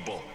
unbelievable.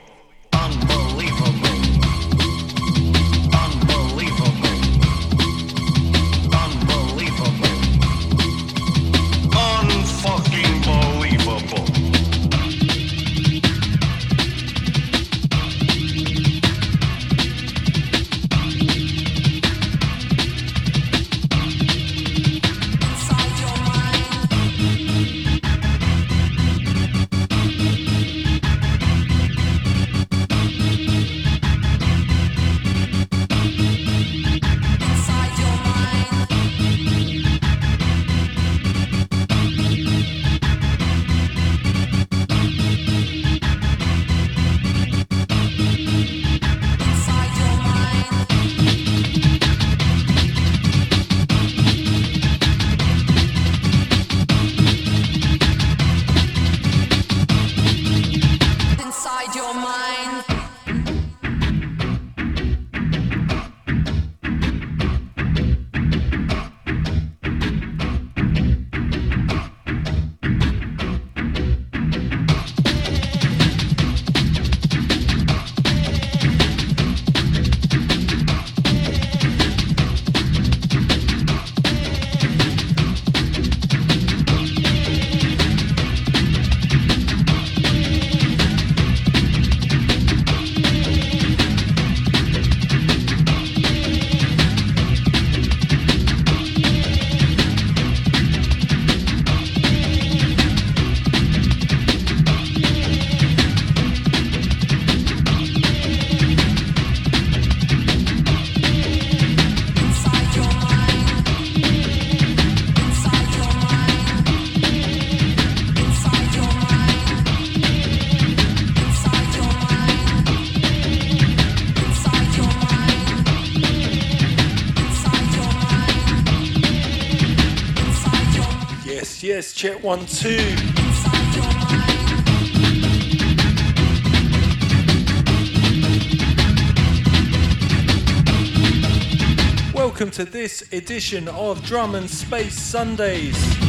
Check one, two. Welcome to this edition of Drum and Space Sundaze.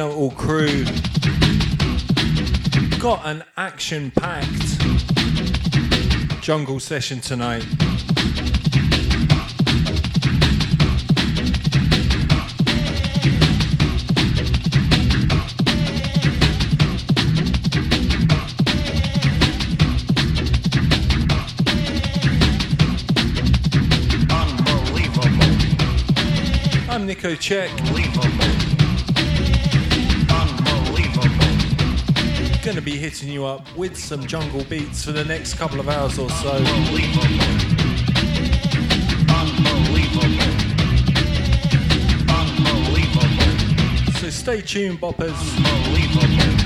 All crew. Got an action packed jungle session tonight. Unbelievable. I'm Nikocheck. Gonna be hitting you up with some jungle beats for the next couple of hours or so. Unbelievable. Unbelievable. Unbelievable. So stay tuned, boppers.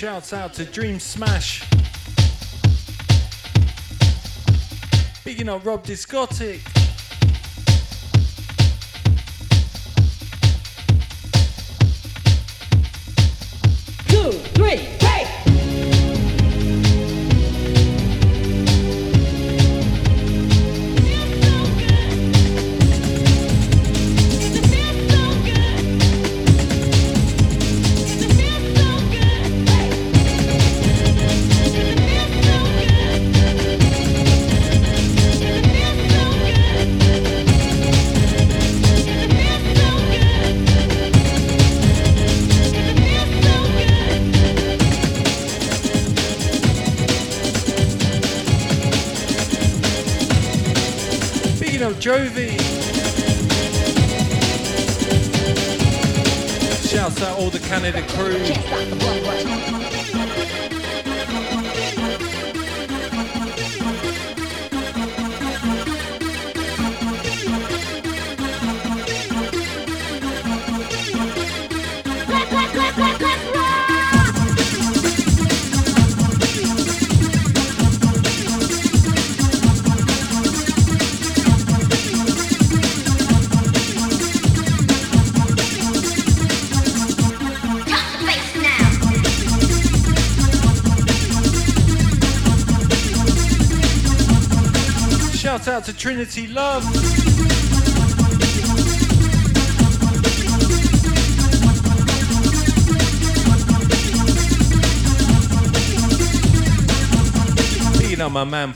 Shouts out to Dream Smash. Bigging up Rob Discotic. Love. Beating up my man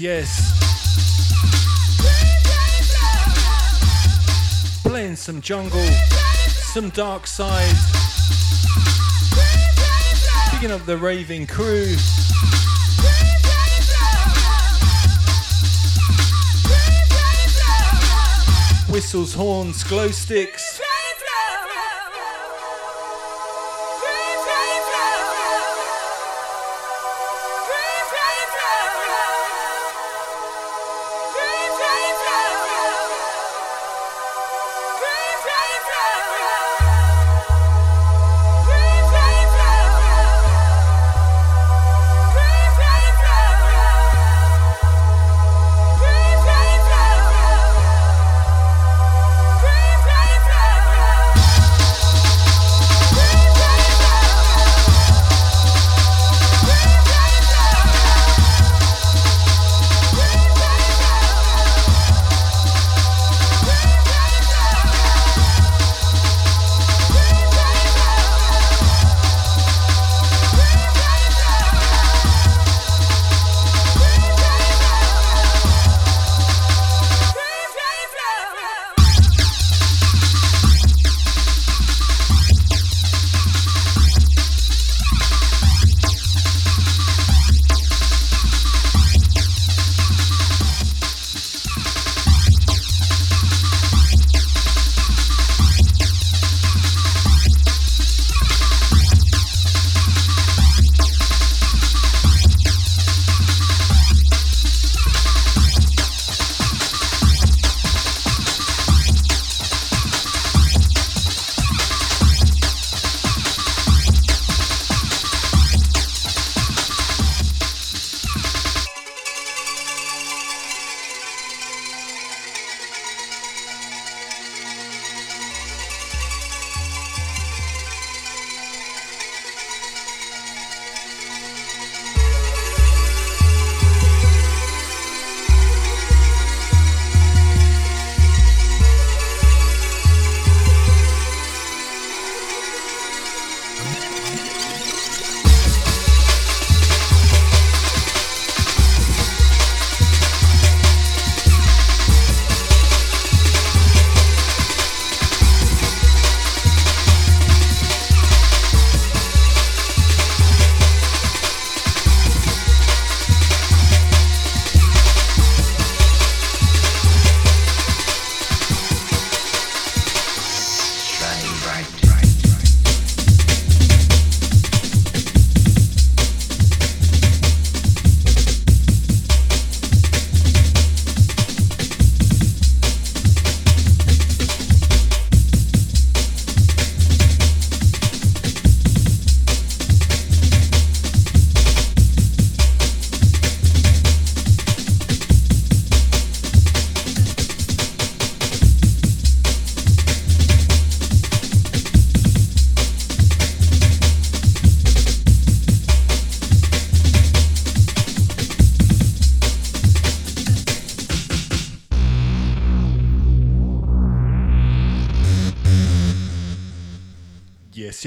Yes. Playing some jungle, some dark side. Picking up the raving crew. Whistles, horns, glow sticks.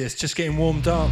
Yes, just getting warmed up.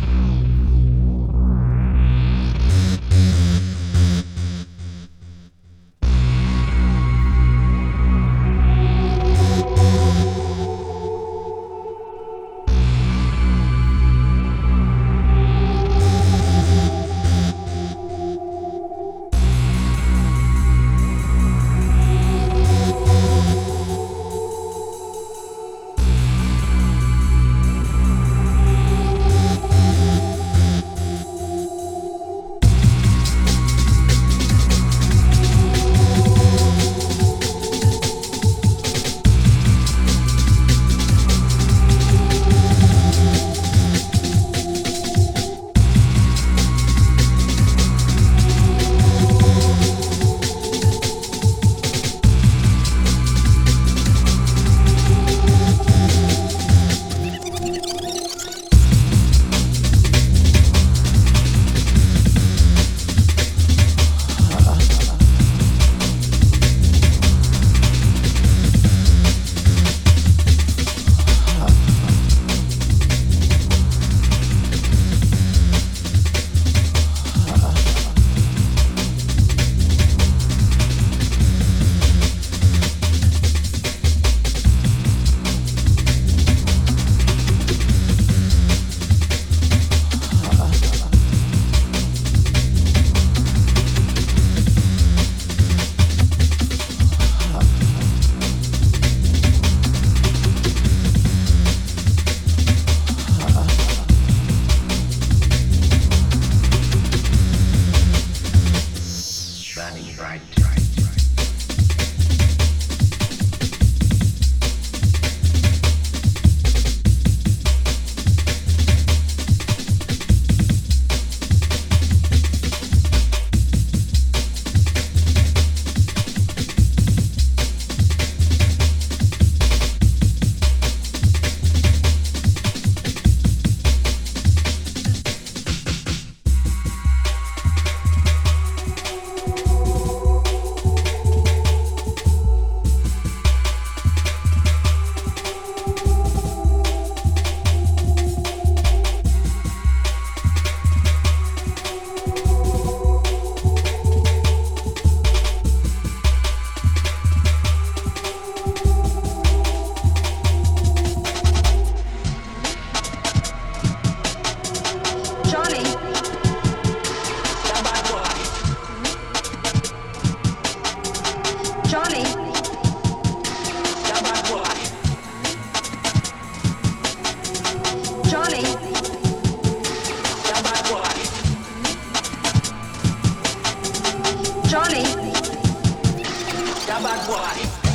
Johnny.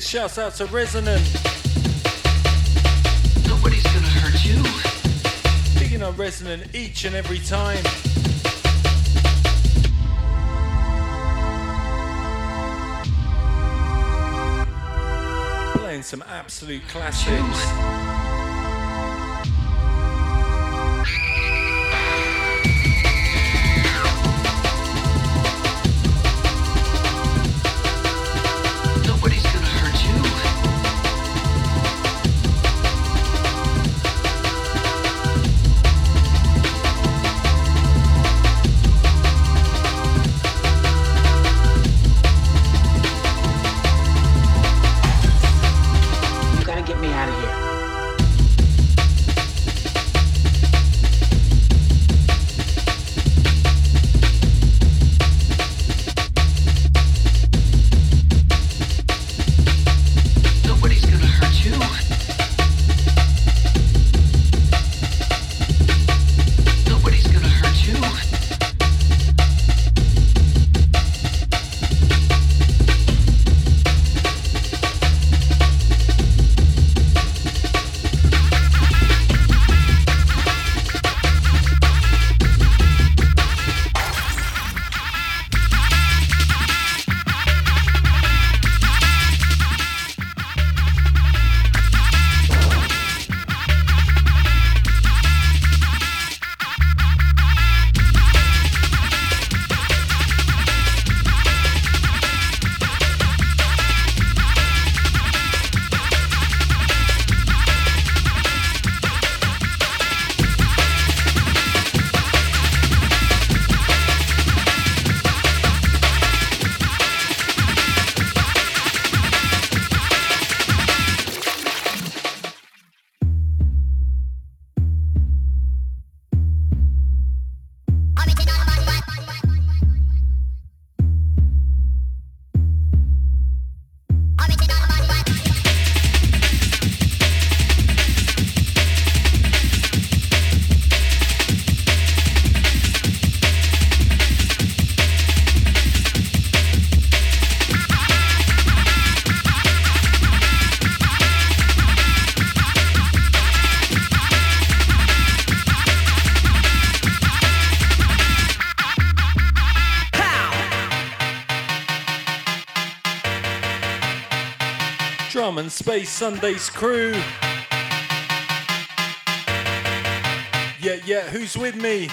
It. Shouts out to Resonant. Nobody's gonna hurt you. Picking on Resonant each and every time. Playing some absolute classics. Space Sundaze crew. Yeah, yeah, who's with me?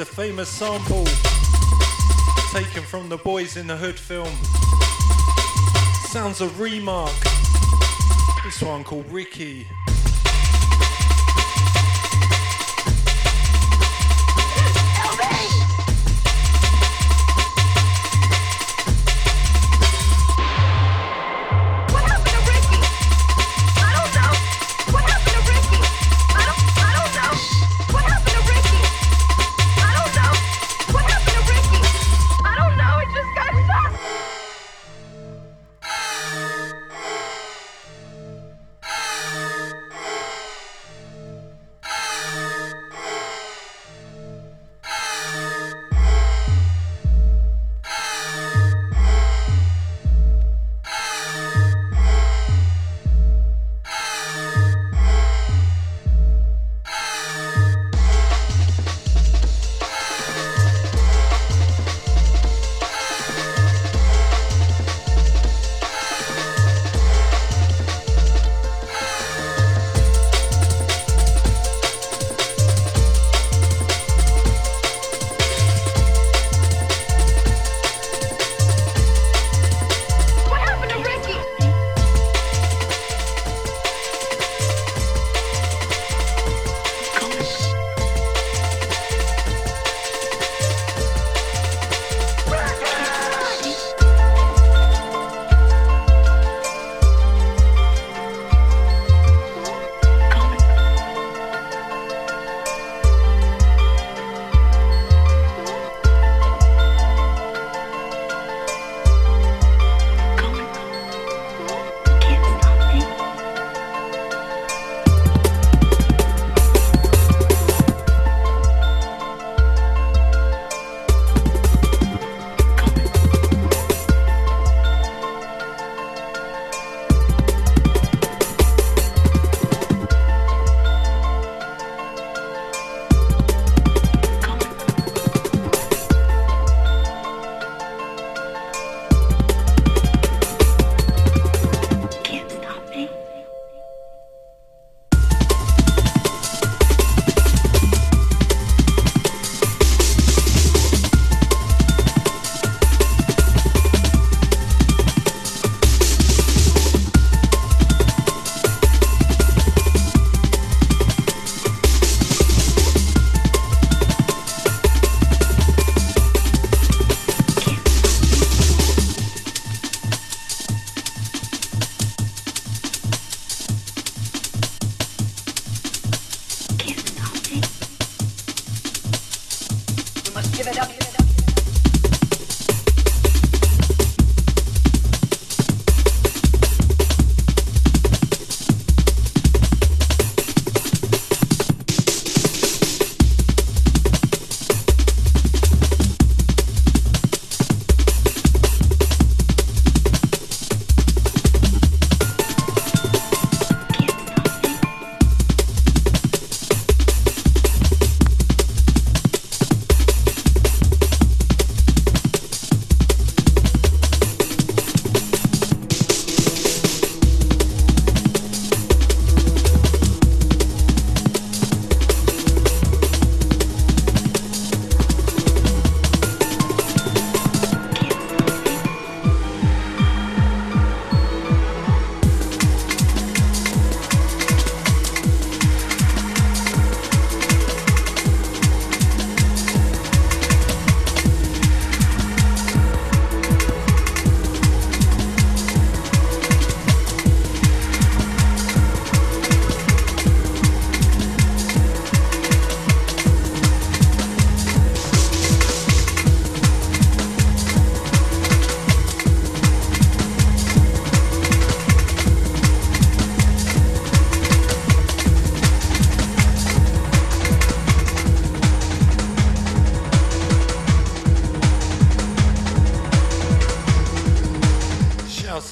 A famous sample taken from the Boyz n the Hood film. Sounds of Remarc. This one called Ricky.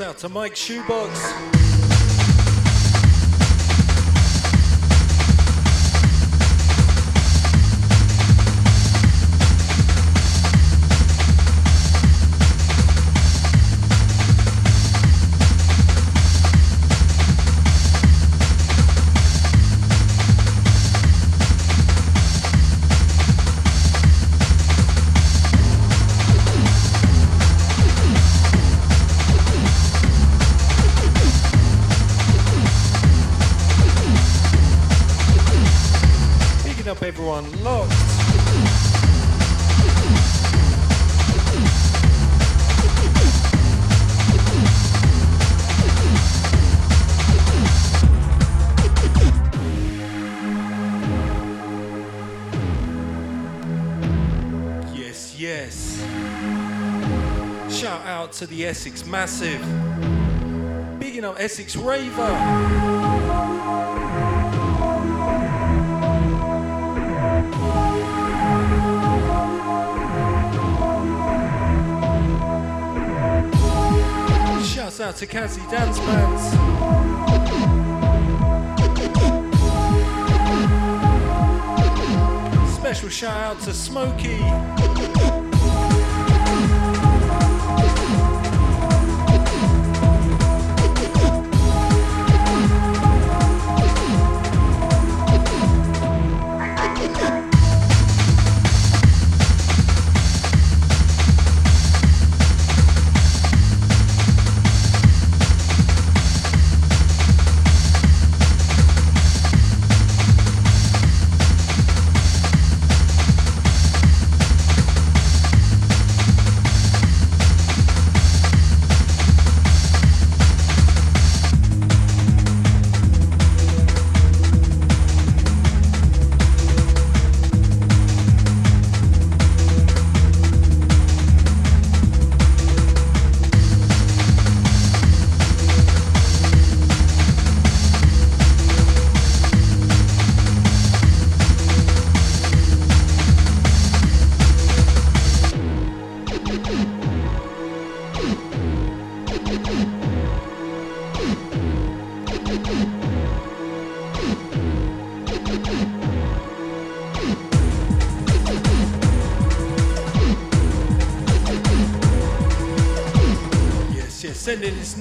Out to Mike Shoebox. To the Essex Massive. Bigging up Essex Raver. Shouts out to Cassie Dance Bands. Special shout out to Smokey.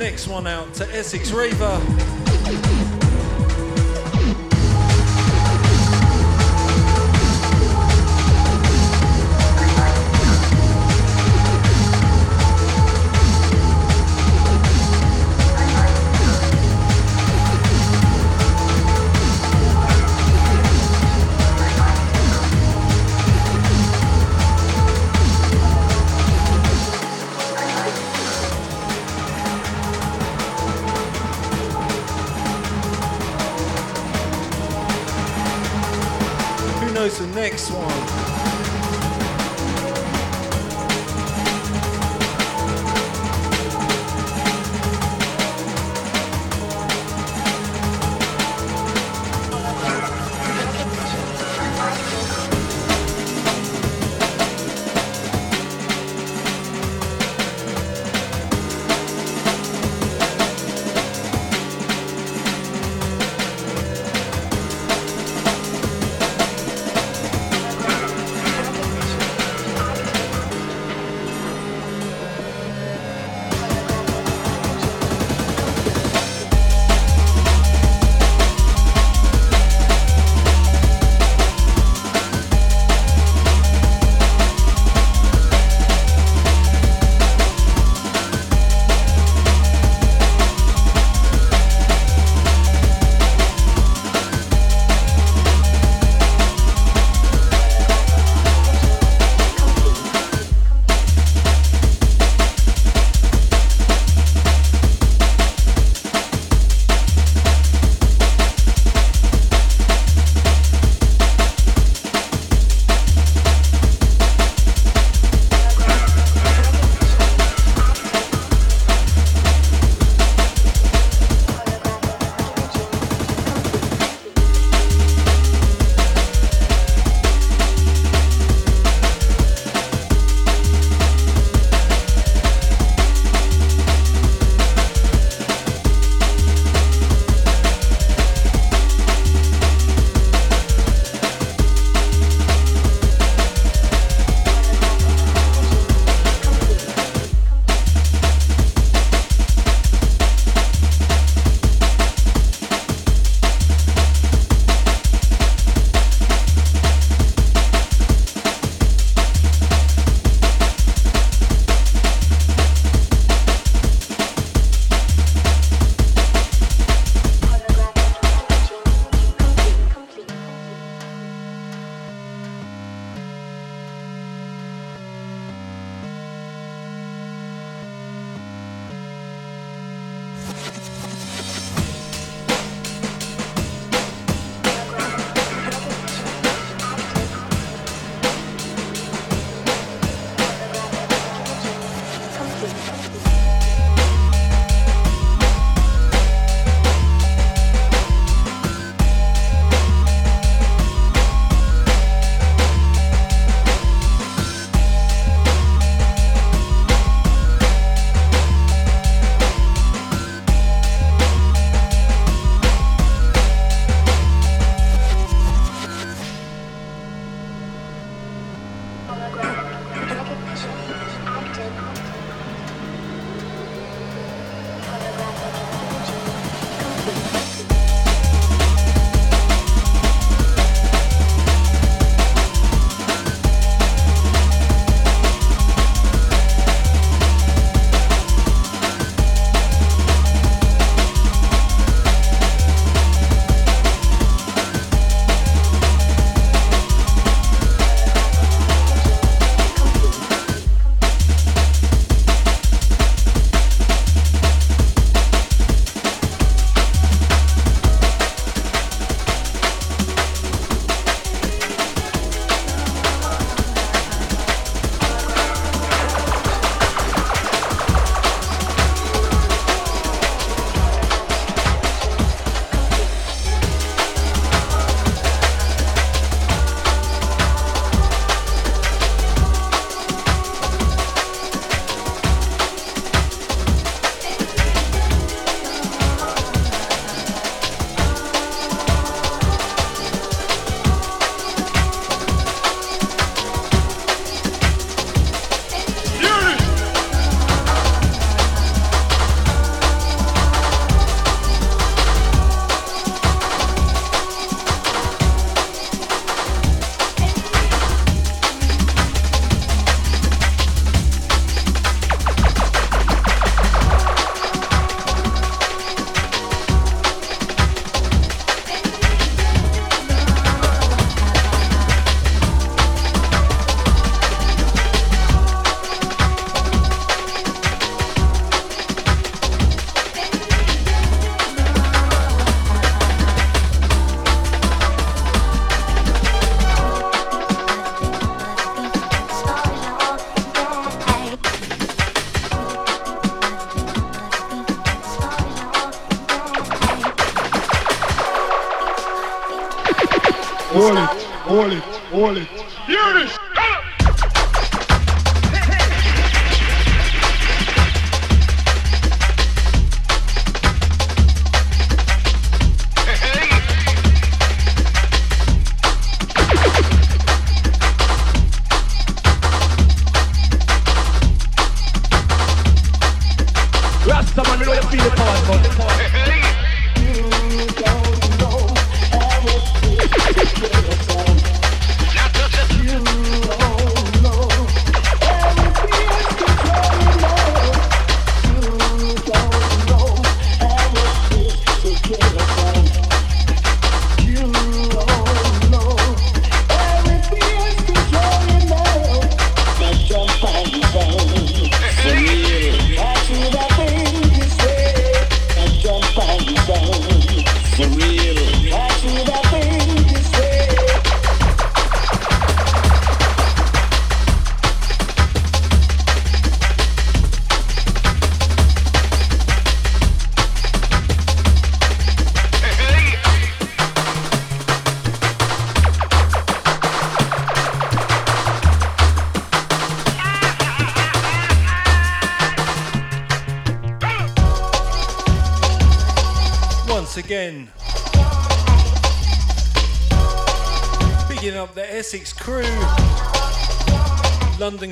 Next one out to Essex Raver.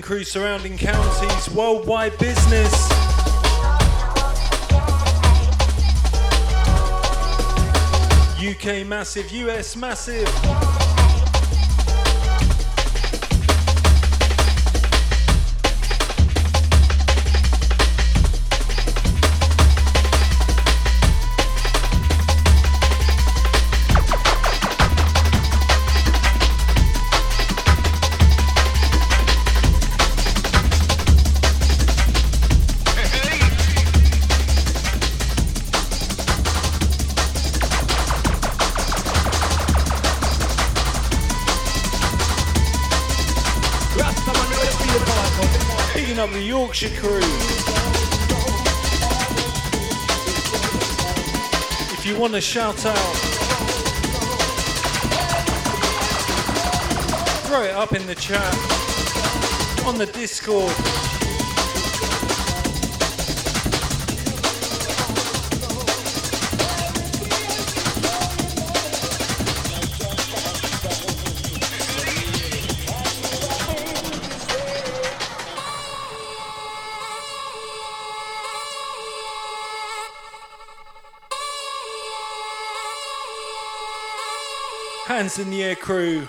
Crew surrounding counties, worldwide business. UK massive, US massive. Up crew. If you want to shout out, throw it up in the chat, on the Discord. Hands in the air crew.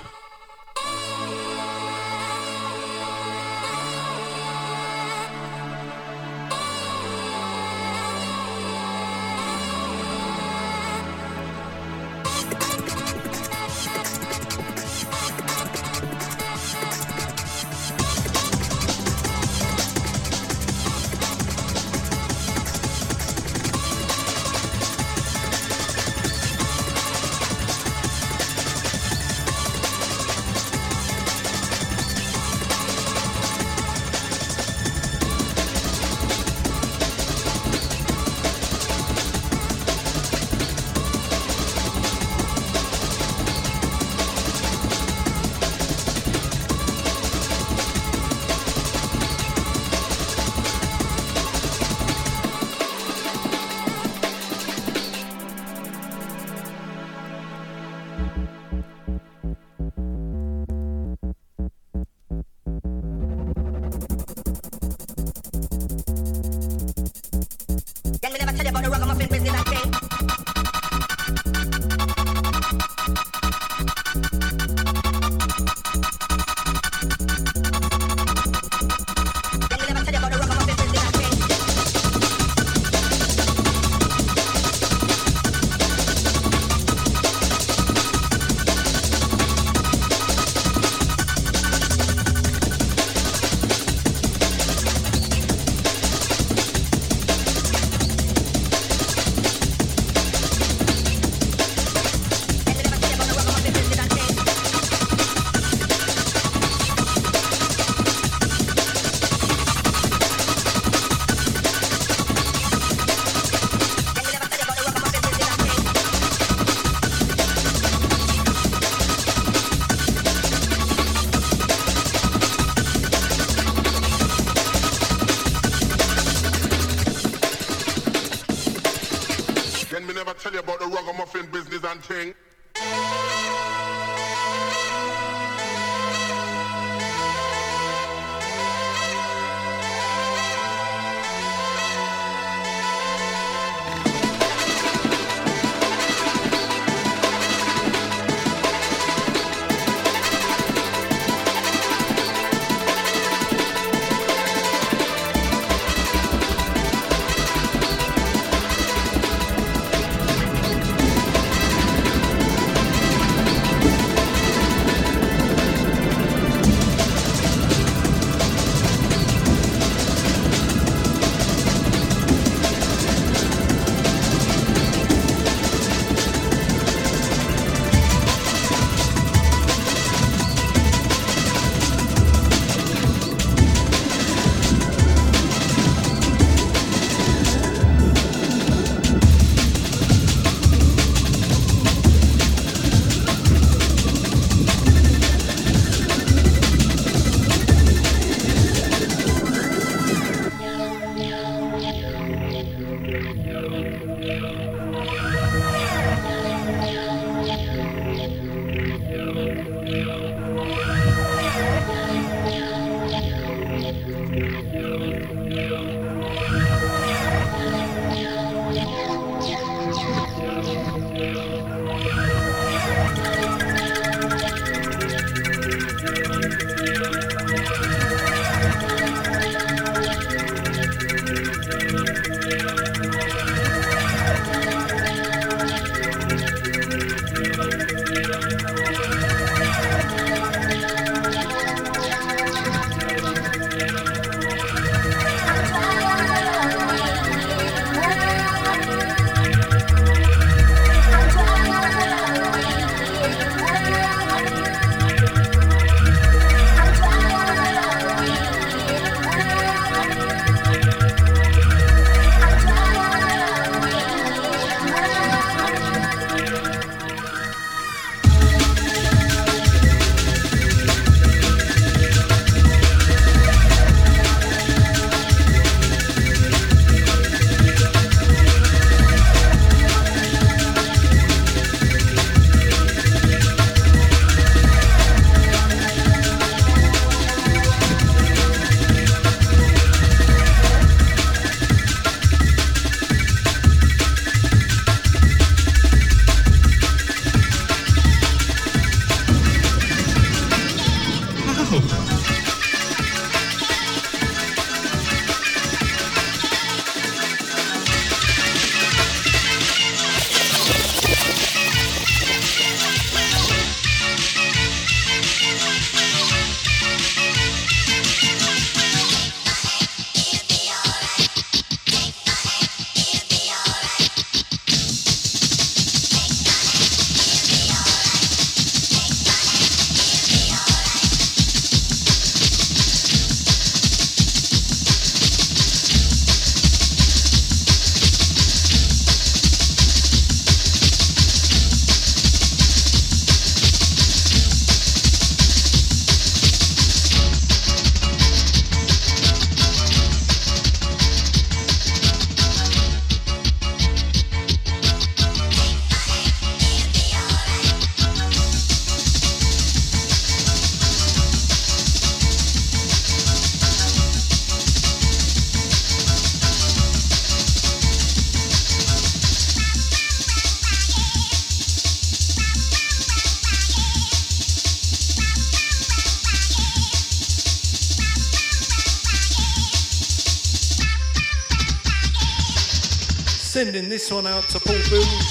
Sending this one out to Paul Bills.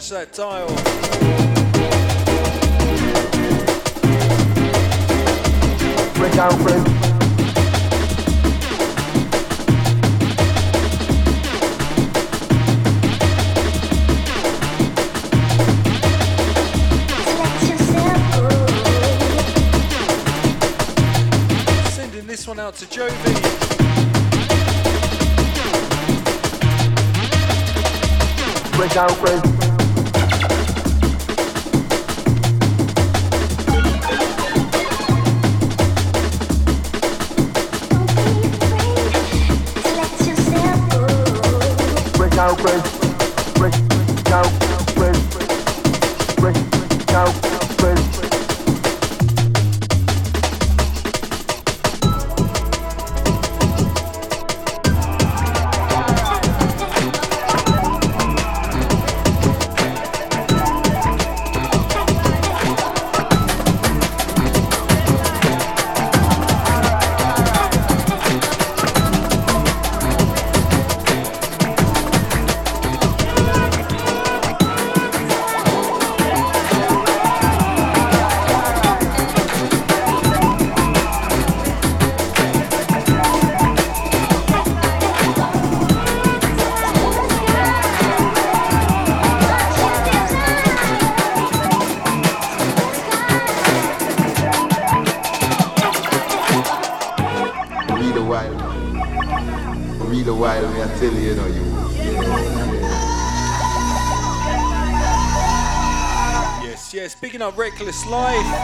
touch that tile. Break out, friend. one out to Jovi. Break out, friends. reckless life.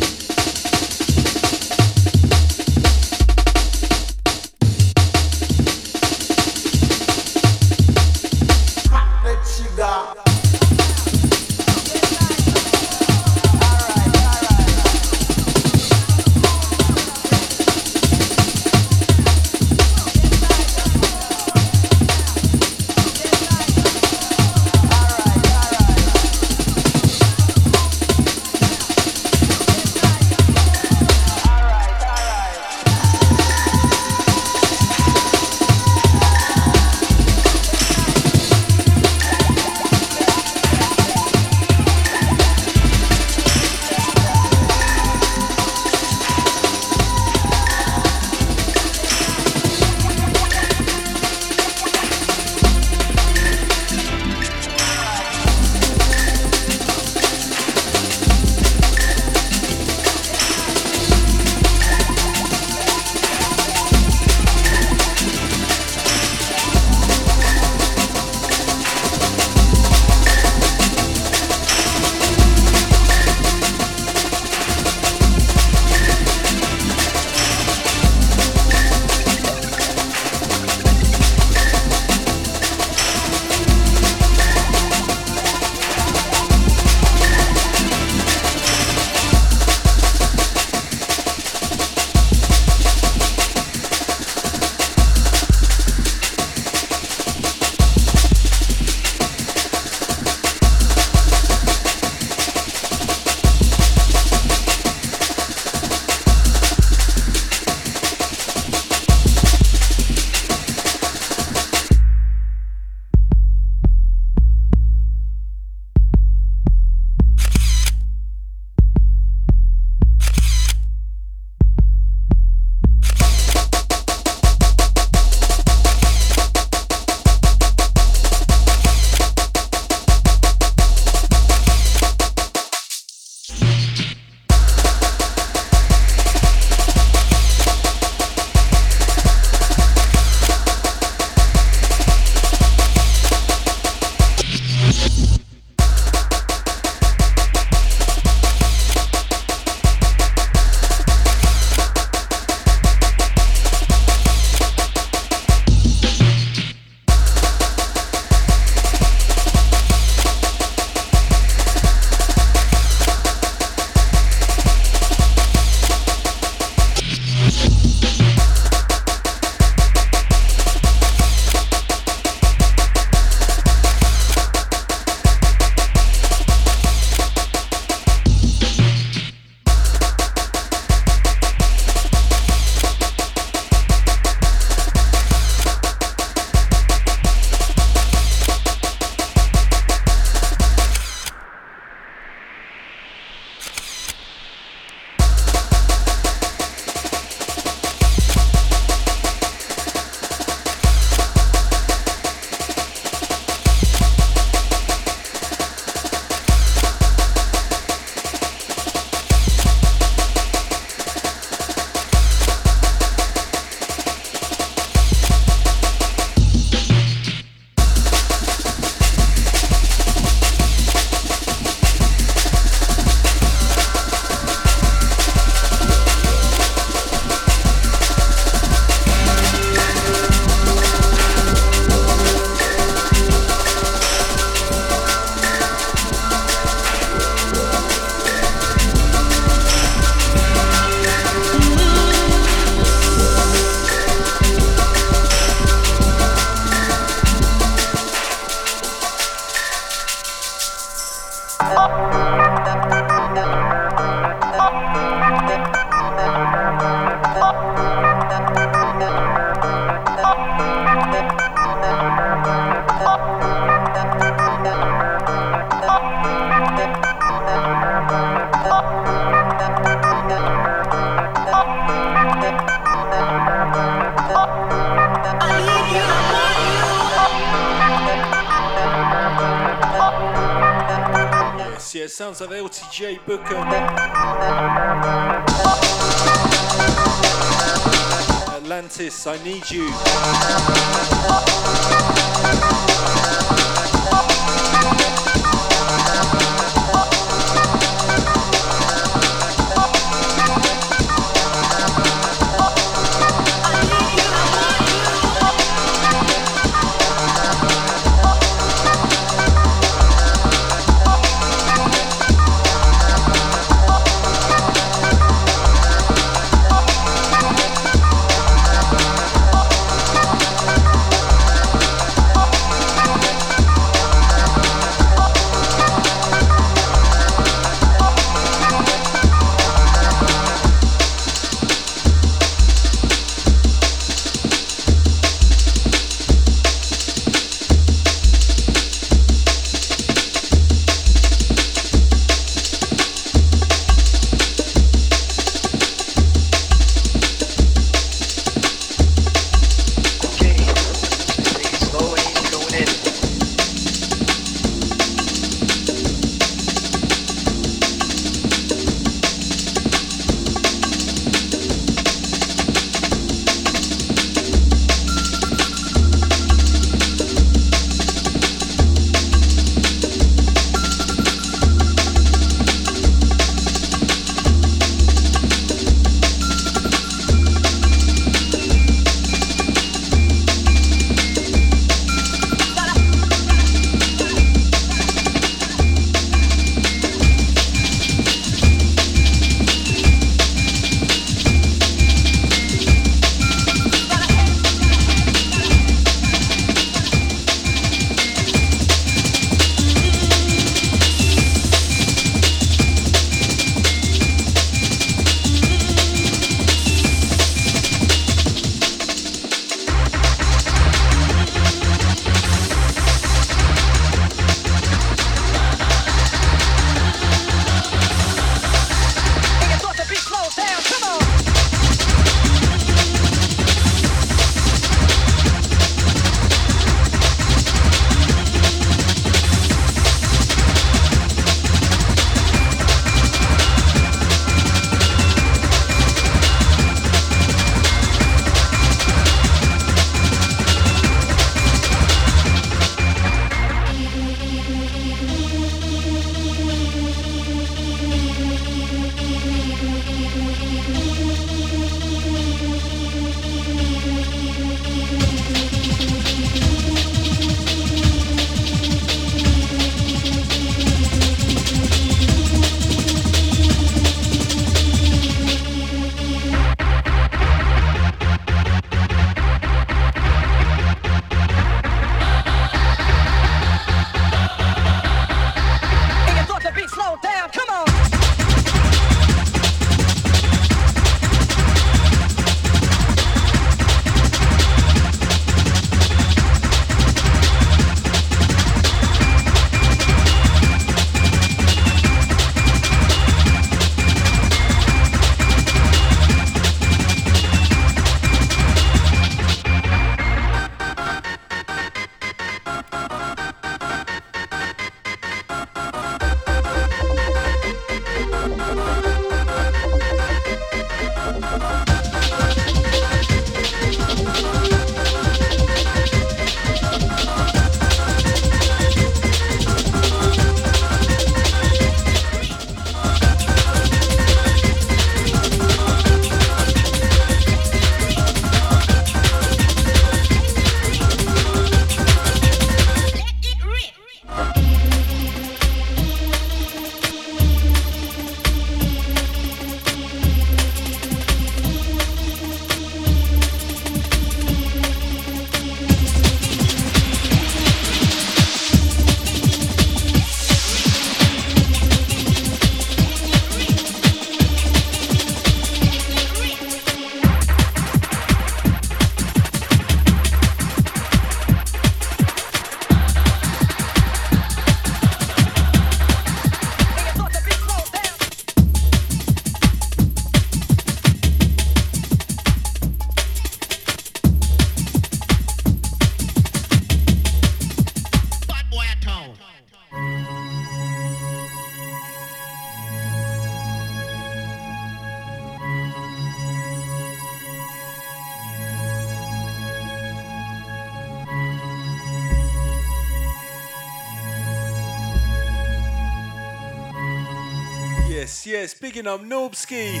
Yes, yes, bigging up Norbski.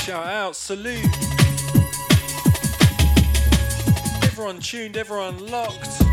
Shout out, salute. Everyone tuned, everyone locked.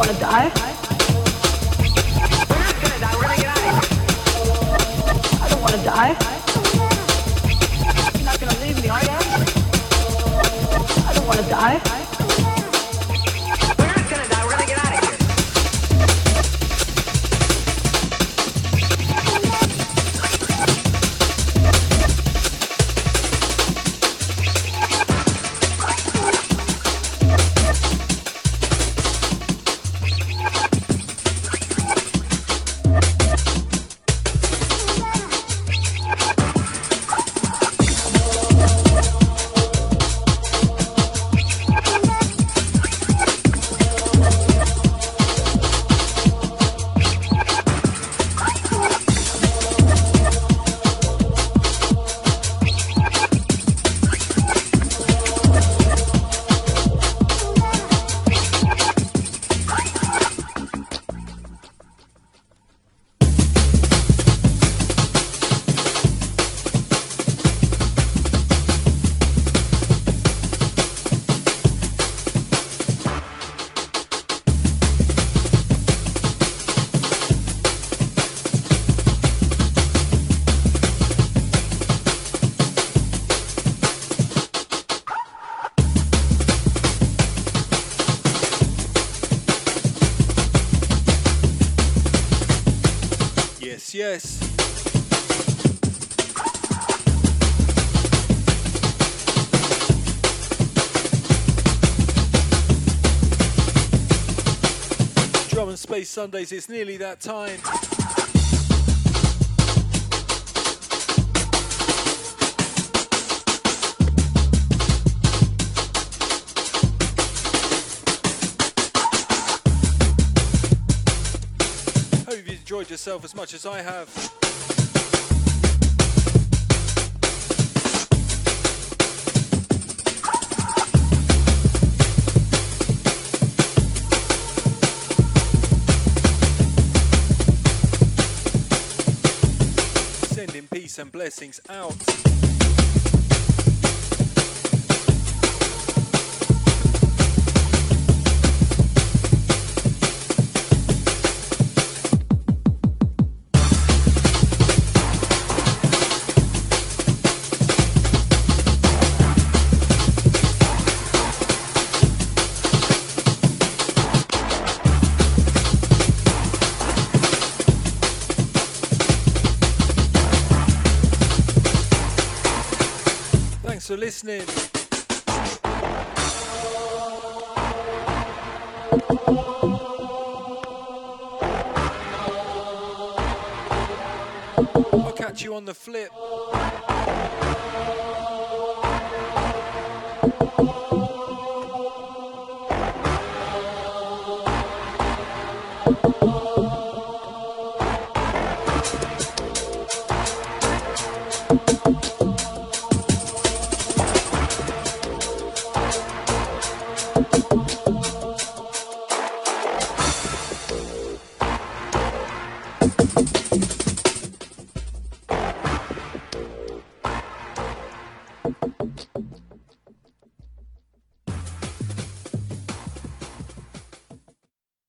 want to die. We're not gonna die. We're gonna get out. I don't want to die. You're not gonna leave me, are? I don't want to die. Saturdays, Sundays, it's nearly that time. Hope you've enjoyed yourself as much as I have. And blessings out. Listening. I'll catch you on the flip.